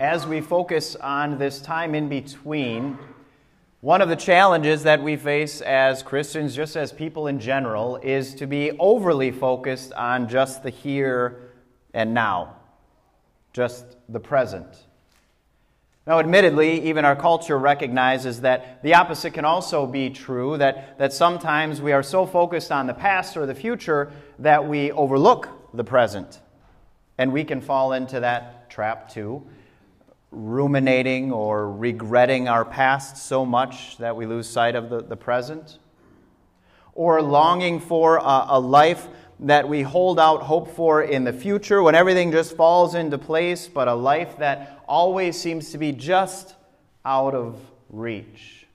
as we focus on this time in between, one of the challenges that we face as Christians, just as people in general, is to be overly focused on just the here and now, just the present. Now, admittedly, even our culture recognizes that the opposite can also be true, that, that sometimes we are so focused on the past or the future that we overlook the present. And we can fall into that trap too ruminating or regretting our past so much that we lose sight of the, the present, or longing for a, a life that we hold out hope for in the future when everything just falls into place, but a life that always seems to be just out of reach.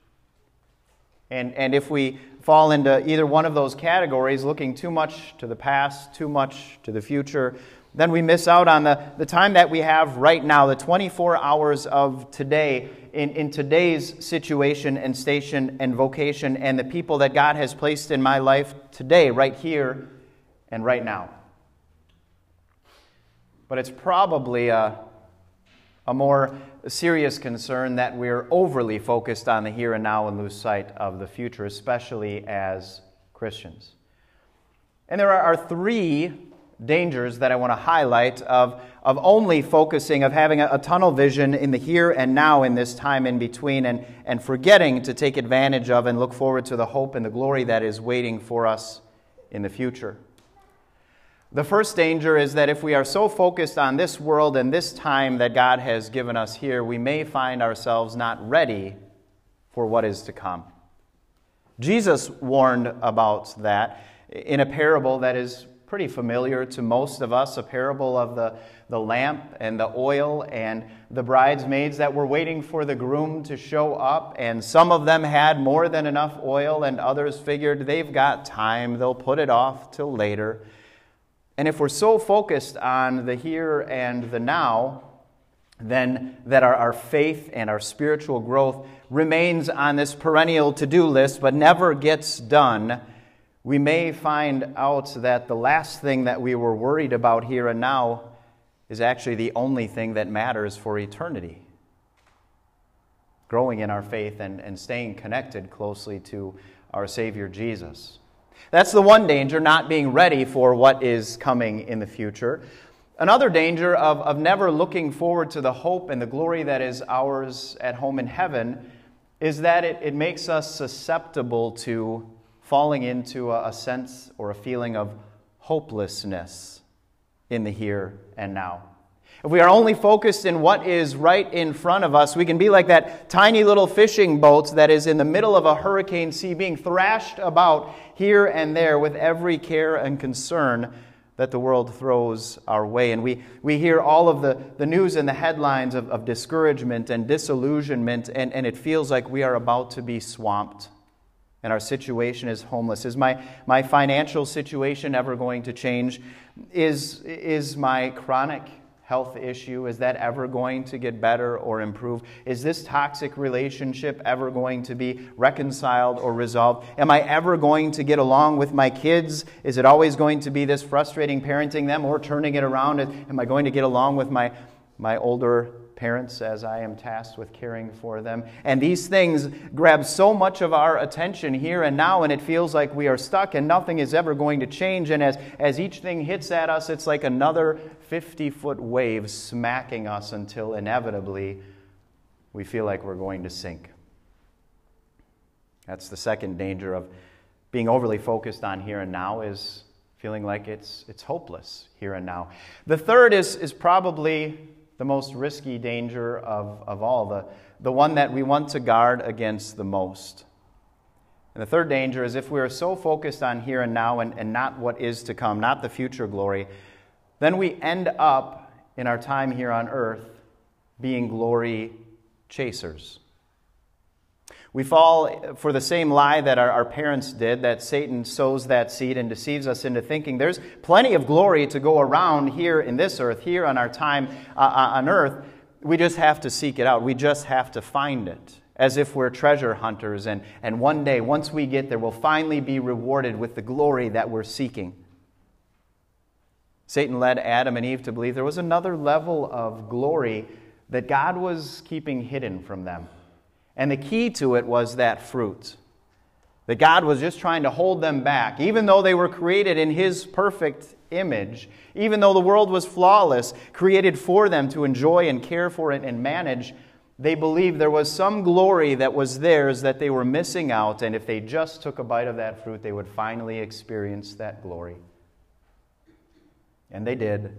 And, and if we fall into either one of those categories, looking too much to the past, too much to the future, then we miss out on the, the time that we have right now, the 24 hours of today, in, in today's situation and station and vocation, and the people that God has placed in my life today, right here and right now. But it's probably a, a more serious concern that we're overly focused on the here and now and lose sight of the future, especially as Christians. And there are three dangers that I want to highlight of, of only focusing, of having a, a, tunnel vision in the here and now in this time in between, and, and forgetting to take advantage of and look forward to the hope and the glory that is waiting for us in the future. The first danger is that if we are so focused on this world and this time that God has given us here, we may find ourselves not ready for what is to come. Jesus warned about that in a parable that is pretty familiar to most of us a parable of the, the lamp and the oil and the bridesmaids that were waiting for the groom to show up. And some of them had more than enough oil, and others figured they've got time, they'll put it off till later. And if we're so focused on the here and the now, then that our, our faith and our spiritual growth remains on this perennial to do list but never gets done we may find out that the last thing that we were worried about here and now is actually the only thing that matters for eternity. Growing in our faith and, and staying connected closely to our Savior Jesus. That's the one danger, not being ready for what is coming in the future. Another danger of, of never looking forward to the hope and the glory that is ours at home in heaven is that it, it makes us susceptible to falling into a, a sense or a feeling of hopelessness in the here and now. If we are only focused in what is right in front of us, we can be like that tiny little fishing boat that is in the middle of a hurricane sea, being thrashed about here and there with every care and concern that the world throws our way. And we, we hear all of the, the news and the headlines of, of discouragement and disillusionment, and, and it feels like we are about to be swamped and our situation is homeless? Is my, my financial situation ever going to change? Is, is my chronic health issue, is that ever going to get better or improve? Is this toxic relationship ever going to be reconciled or resolved? Am I ever going to get along with my kids? Is it always going to be this frustrating parenting them or turning it around? Am I going to get along with my, my older parents as I am tasked with caring for them. And these things grab so much of our attention here and now, and it feels like we are stuck and nothing is ever going to change. And as, as each thing hits at us, it's like another 50 foot wave smacking us until inevitably we feel like we're going to sink. That's the second danger of being overly focused on here and now is feeling like it's, it's hopeless here and now. The third is, is probably the most risky danger of, of all, the, the one that we want to guard against the most. And the third danger is if we are so focused on here and now and, and not what is to come, not the future glory, then we end up in our time here on earth being glory chasers. We fall for the same lie that our, our, parents did, that Satan sows that seed and deceives us into thinking there's plenty of glory to go around here in this earth, here on our time uh, uh, on earth. We just have to seek it out. We just have to find it, as if we're treasure hunters. And, and one day, once we get there, we'll finally be rewarded with the glory that we're seeking. Satan led Adam and Eve to believe there was another level of glory that God was keeping hidden from them. And the key to it was that fruit. That God was just trying to hold them back. Even though they were created in His perfect image, even though the world was flawless, created for them to enjoy and care for it and manage, they believed there was some glory that was theirs that they were missing out, and if they just took a bite of that fruit, they would finally experience that glory. And they did.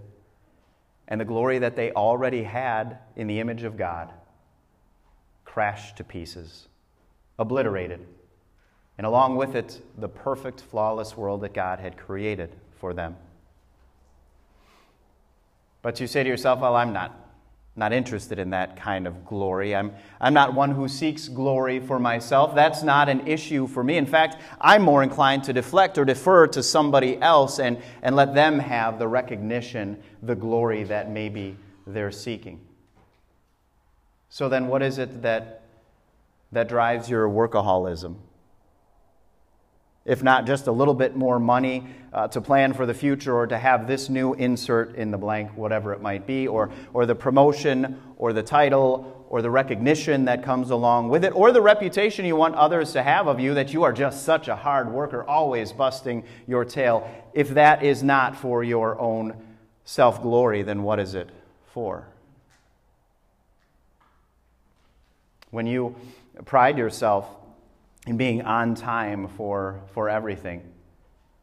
And the glory that they already had in the image of God crashed to pieces, obliterated. And along with it, the perfect, flawless world that God had created for them. But you say to yourself, well, I'm not, not interested in that kind of glory. I'm, I'm not one who seeks glory for myself. That's not an issue for me. In fact, I'm more inclined to deflect or defer to somebody else and, and let them have the recognition, the glory that maybe they're seeking. So then, what is it that, that drives your workaholism? If not just a little bit more money uh, to plan for the future or to have this new insert in the blank, whatever it might be, or, or the promotion or the title or the recognition that comes along with it, or the reputation you want others to have of you that you are just such a hard worker, always busting your tail. If that is not for your own self glory, then what is it for? When you pride yourself in being on time for, for everything?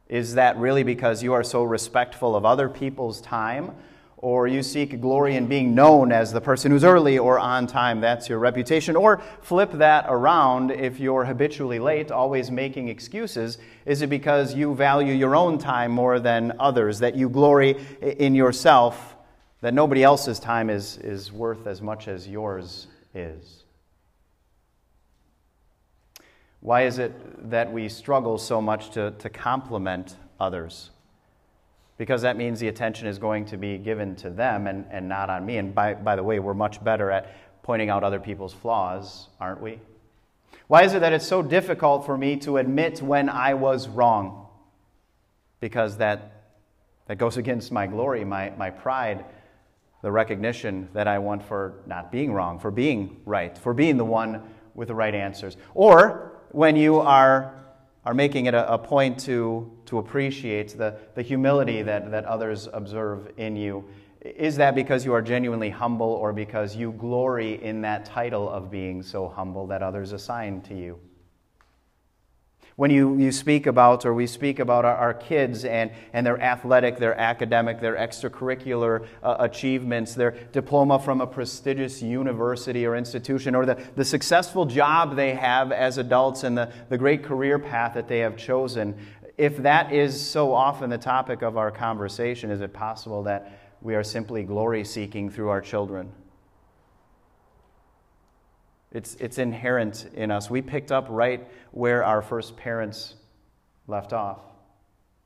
Is that really because you are so respectful of other people's time? Or you seek glory in being known as the person who's early or on time? That's your reputation. Or flip that around if you're habitually late, always making excuses. Is it because you value your own time more than others? That you glory in yourself? That nobody else's time is, is worth as much as yours is? Why is it that we struggle so much to, to compliment others? Because that means the attention is going to be given to them and, and not on me. And by, by the way, we're much better at pointing out other people's flaws, aren't we? Why is it that it's so difficult for me to admit when I was wrong? Because that, that goes against my glory, my, my pride, the recognition that I want for not being wrong, for being right, for being the one with the right answers. Or when you are, are making it a, a point to, to appreciate the, the humility that, that others observe in you, is that because you are genuinely humble or because you glory in that title of being so humble that others assign to you? When you, you speak about, or we speak about our, our kids and, and their athletic, their academic, their extracurricular uh, achievements, their diploma from a prestigious university or institution, or the, the successful job they have as adults and the, the great career path that they have chosen, if that is so often the topic of our conversation, is it possible that we are simply glory seeking through our children? It's, it's inherent in us. We picked up right where our first parents left off.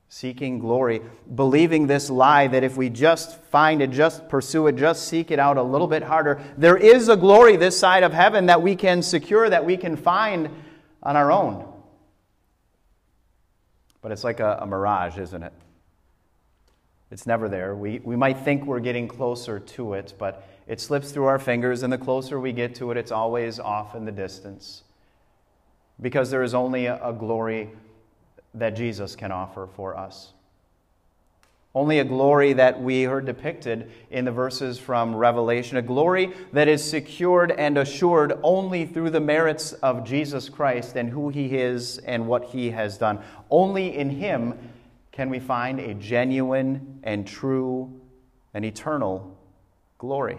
Seeking glory, believing this lie that if we just find it, just pursue it, just seek it out a little bit harder, there is a glory this side of heaven that we can secure, that we can find on our own. But it's like a, a mirage, isn't it? It's never there. We, we might think we're getting closer to it, but it slips through our fingers, and the closer we get to it, it's always off in the distance. Because there is only a, glory that Jesus can offer for us. Only a glory that we heard depicted in the verses from Revelation, a glory that is secured and assured only through the merits of Jesus Christ and who he is and what he has done. Only in him can we find a genuine and true and eternal glory.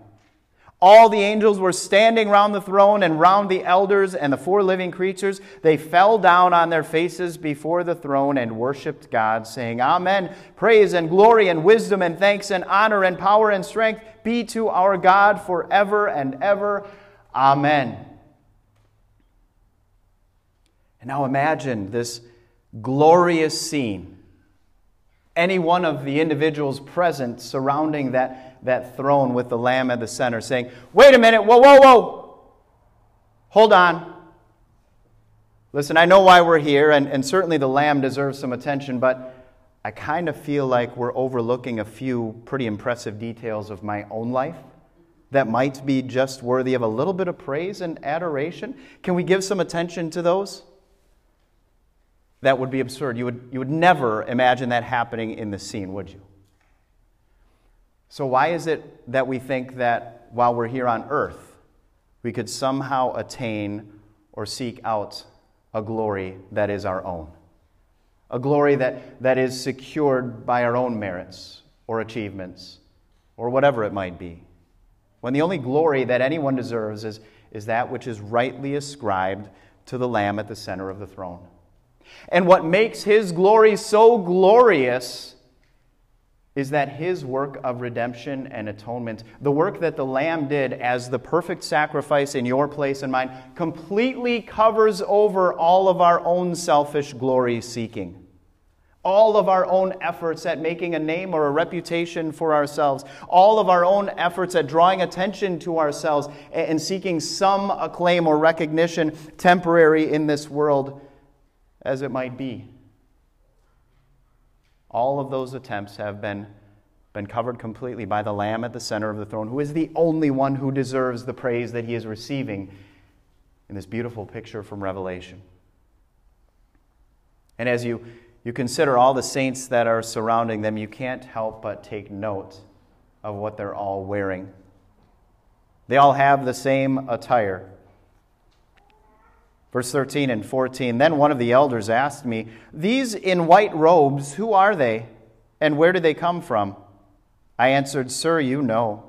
All the angels were standing round the throne and round the elders and the four living creatures. They fell down on their faces before the throne and worshiped God, saying, Amen. Praise and glory and wisdom and thanks and honor and power and strength be to our God forever and ever. Amen. And now imagine this glorious scene. Any one of the individuals present surrounding that, that throne with the Lamb at the center saying, Wait a minute, whoa, whoa, whoa, hold on. Listen, I know why we're here, and, and certainly the Lamb deserves some attention, but I kind of feel like we're overlooking a few pretty impressive details of my own life that might be just worthy of a little bit of praise and adoration. Can we give some attention to those? That would be absurd. You would, you would never imagine that happening in the scene, would you? So, why is it that we think that while we're here on earth, we could somehow attain or seek out a glory that is our own? A glory that, that is secured by our own merits or achievements or whatever it might be. When the only glory that anyone deserves is, is that which is rightly ascribed to the Lamb at the center of the throne. And what makes his glory so glorious is that his work of redemption and atonement, the work that the Lamb did as the perfect sacrifice in your place and mine, completely covers over all of our own selfish glory seeking. All of our own efforts at making a name or a reputation for ourselves, all of our own efforts at drawing attention to ourselves and seeking some acclaim or recognition temporary in this world as it might be. All of those attempts have been, been covered completely by the Lamb at the center of the throne, who is the only one who deserves the praise that he is receiving in this beautiful picture from Revelation. And as you, you consider all the saints that are surrounding them, you can't help but take note of what they're all wearing. They all have the same attire. Verse 13 and 14 Then one of the elders asked me, These in white robes, who are they, and where do they come from? I answered, Sir, you know.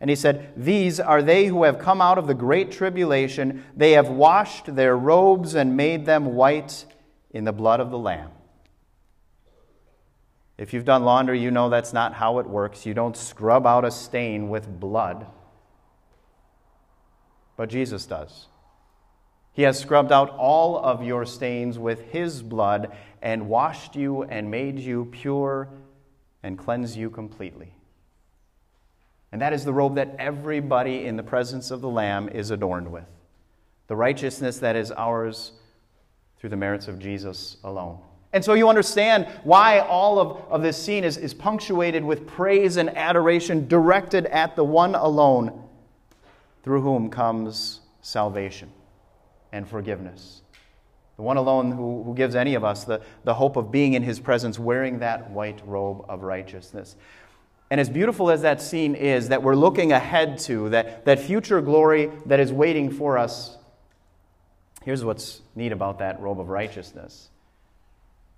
And he said, These are they who have come out of the great tribulation. They have washed their robes and made them white in the blood of the Lamb. If you've done laundry, you know that's not how it works. You don't scrub out a stain with blood. But Jesus does. He has scrubbed out all of your stains with his blood and washed you and made you pure and cleansed you completely. And that is the robe that everybody in the presence of the Lamb is adorned with the righteousness that is ours through the merits of Jesus alone. And so you understand why all of, of this scene is, is punctuated with praise and adoration directed at the one alone through whom comes salvation and forgiveness. The one alone who, who gives any of us the, the hope of being in his presence wearing that white robe of righteousness. And as beautiful as that scene is, that we're looking ahead to, that, that future glory that is waiting for us, here's what's neat about that robe of righteousness.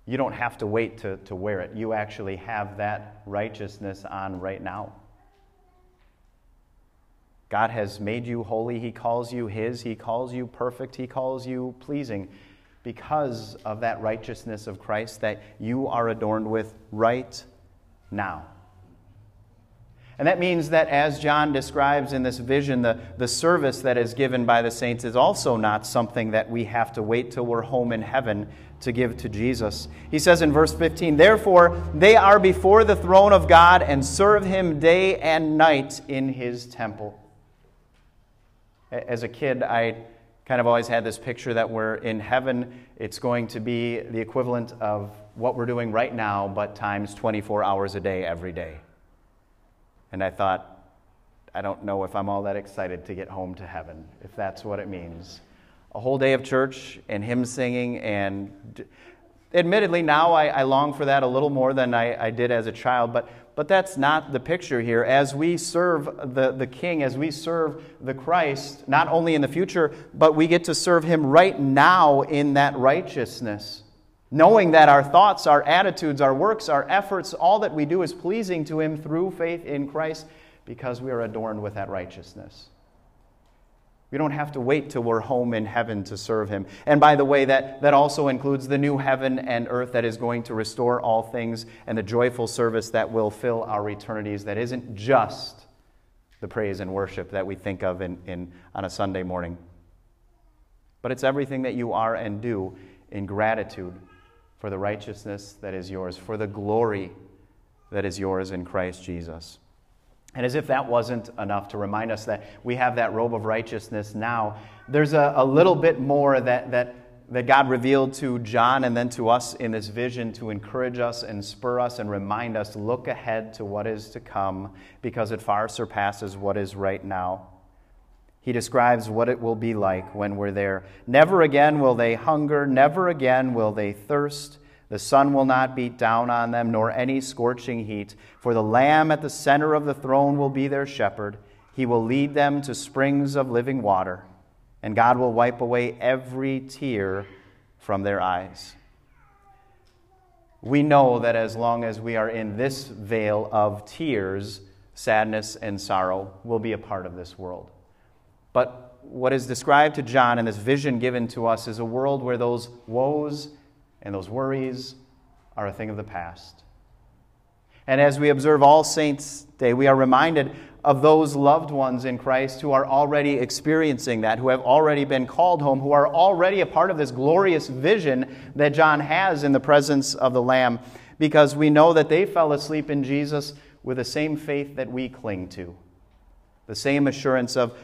You don't have to wait to, to wear it. You actually have that righteousness on right now. God has made you holy. He calls you His. He calls you perfect. He calls you pleasing because of that righteousness of Christ that you are adorned with right now. And that means that, as John describes in this vision, the, the service that is given by the saints is also not something that we have to wait till we're home in heaven to give to Jesus. He says in verse 15, Therefore, they are before the throne of God and serve him day and night in his temple. As a kid, I kind of always had this picture that we're in heaven. It's going to be the equivalent of what we're doing right now, but times 24 hours a day, every day. And I thought, I don't know if I'm all that excited to get home to heaven, if that's what it means. A whole day of church and hymn singing, and admittedly, now I, I long for that a little more than I, I did as a child, but but that's not the picture here. As we serve the, the King, as we serve the Christ, not only in the future, but we get to serve Him right now in that righteousness. Knowing that our thoughts, our attitudes, our works, our efforts, all that we do is pleasing to Him through faith in Christ because we are adorned with that righteousness. We don't have to wait till we're home in heaven to serve him. And by the way, that, that also includes the new heaven and earth that is going to restore all things and the joyful service that will fill our eternities that isn't just the praise and worship that we think of in, in, on a Sunday morning. but it's everything that you are and do in gratitude for the righteousness that is yours, for the glory that is yours in Christ Jesus. And as if that wasn't enough to remind us that we have that robe of righteousness now, there's a, a little bit more that, that, that God revealed to John and then to us in this vision to encourage us and spur us and remind us look ahead to what is to come because it far surpasses what is right now. He describes what it will be like when we're there. Never again will they hunger, never again will they thirst. The sun will not beat down on them, nor any scorching heat. For the Lamb at the center of the throne will be their shepherd. He will lead them to springs of living water, and God will wipe away every tear from their eyes. We know that as long as we are in this vale of tears, sadness, and sorrow will be a part of this world. But what is described to John in this vision given to us is a world where those woes and those worries are a thing of the past. And as we observe All Saints' Day, we are reminded of those loved ones in Christ who are already experiencing that, who have already been called home, who are already a part of this glorious vision that John has in the presence of the Lamb, because we know that they fell asleep in Jesus with the same faith that we cling to, the same assurance of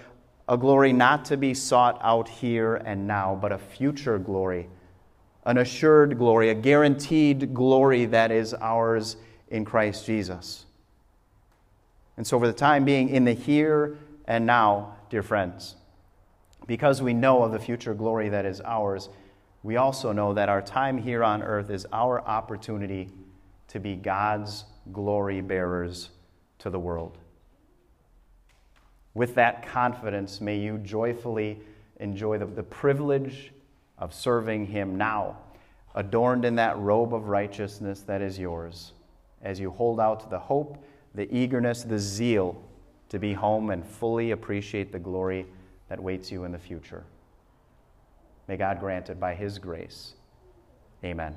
a glory not to be sought out here and now, but a future glory an assured glory, a guaranteed glory that is ours in Christ Jesus. And so, for the time being, in the here and now, dear friends, because we know of the future glory that is ours, we also know that our time here on earth is our opportunity to be God's glory bearers to the world. With that confidence, may you joyfully enjoy the, the privilege of serving Him now, adorned in that robe of righteousness that is yours, as you hold out the hope, the eagerness, the zeal to be home and fully appreciate the glory that waits you in the future. May God grant it by His grace. Amen.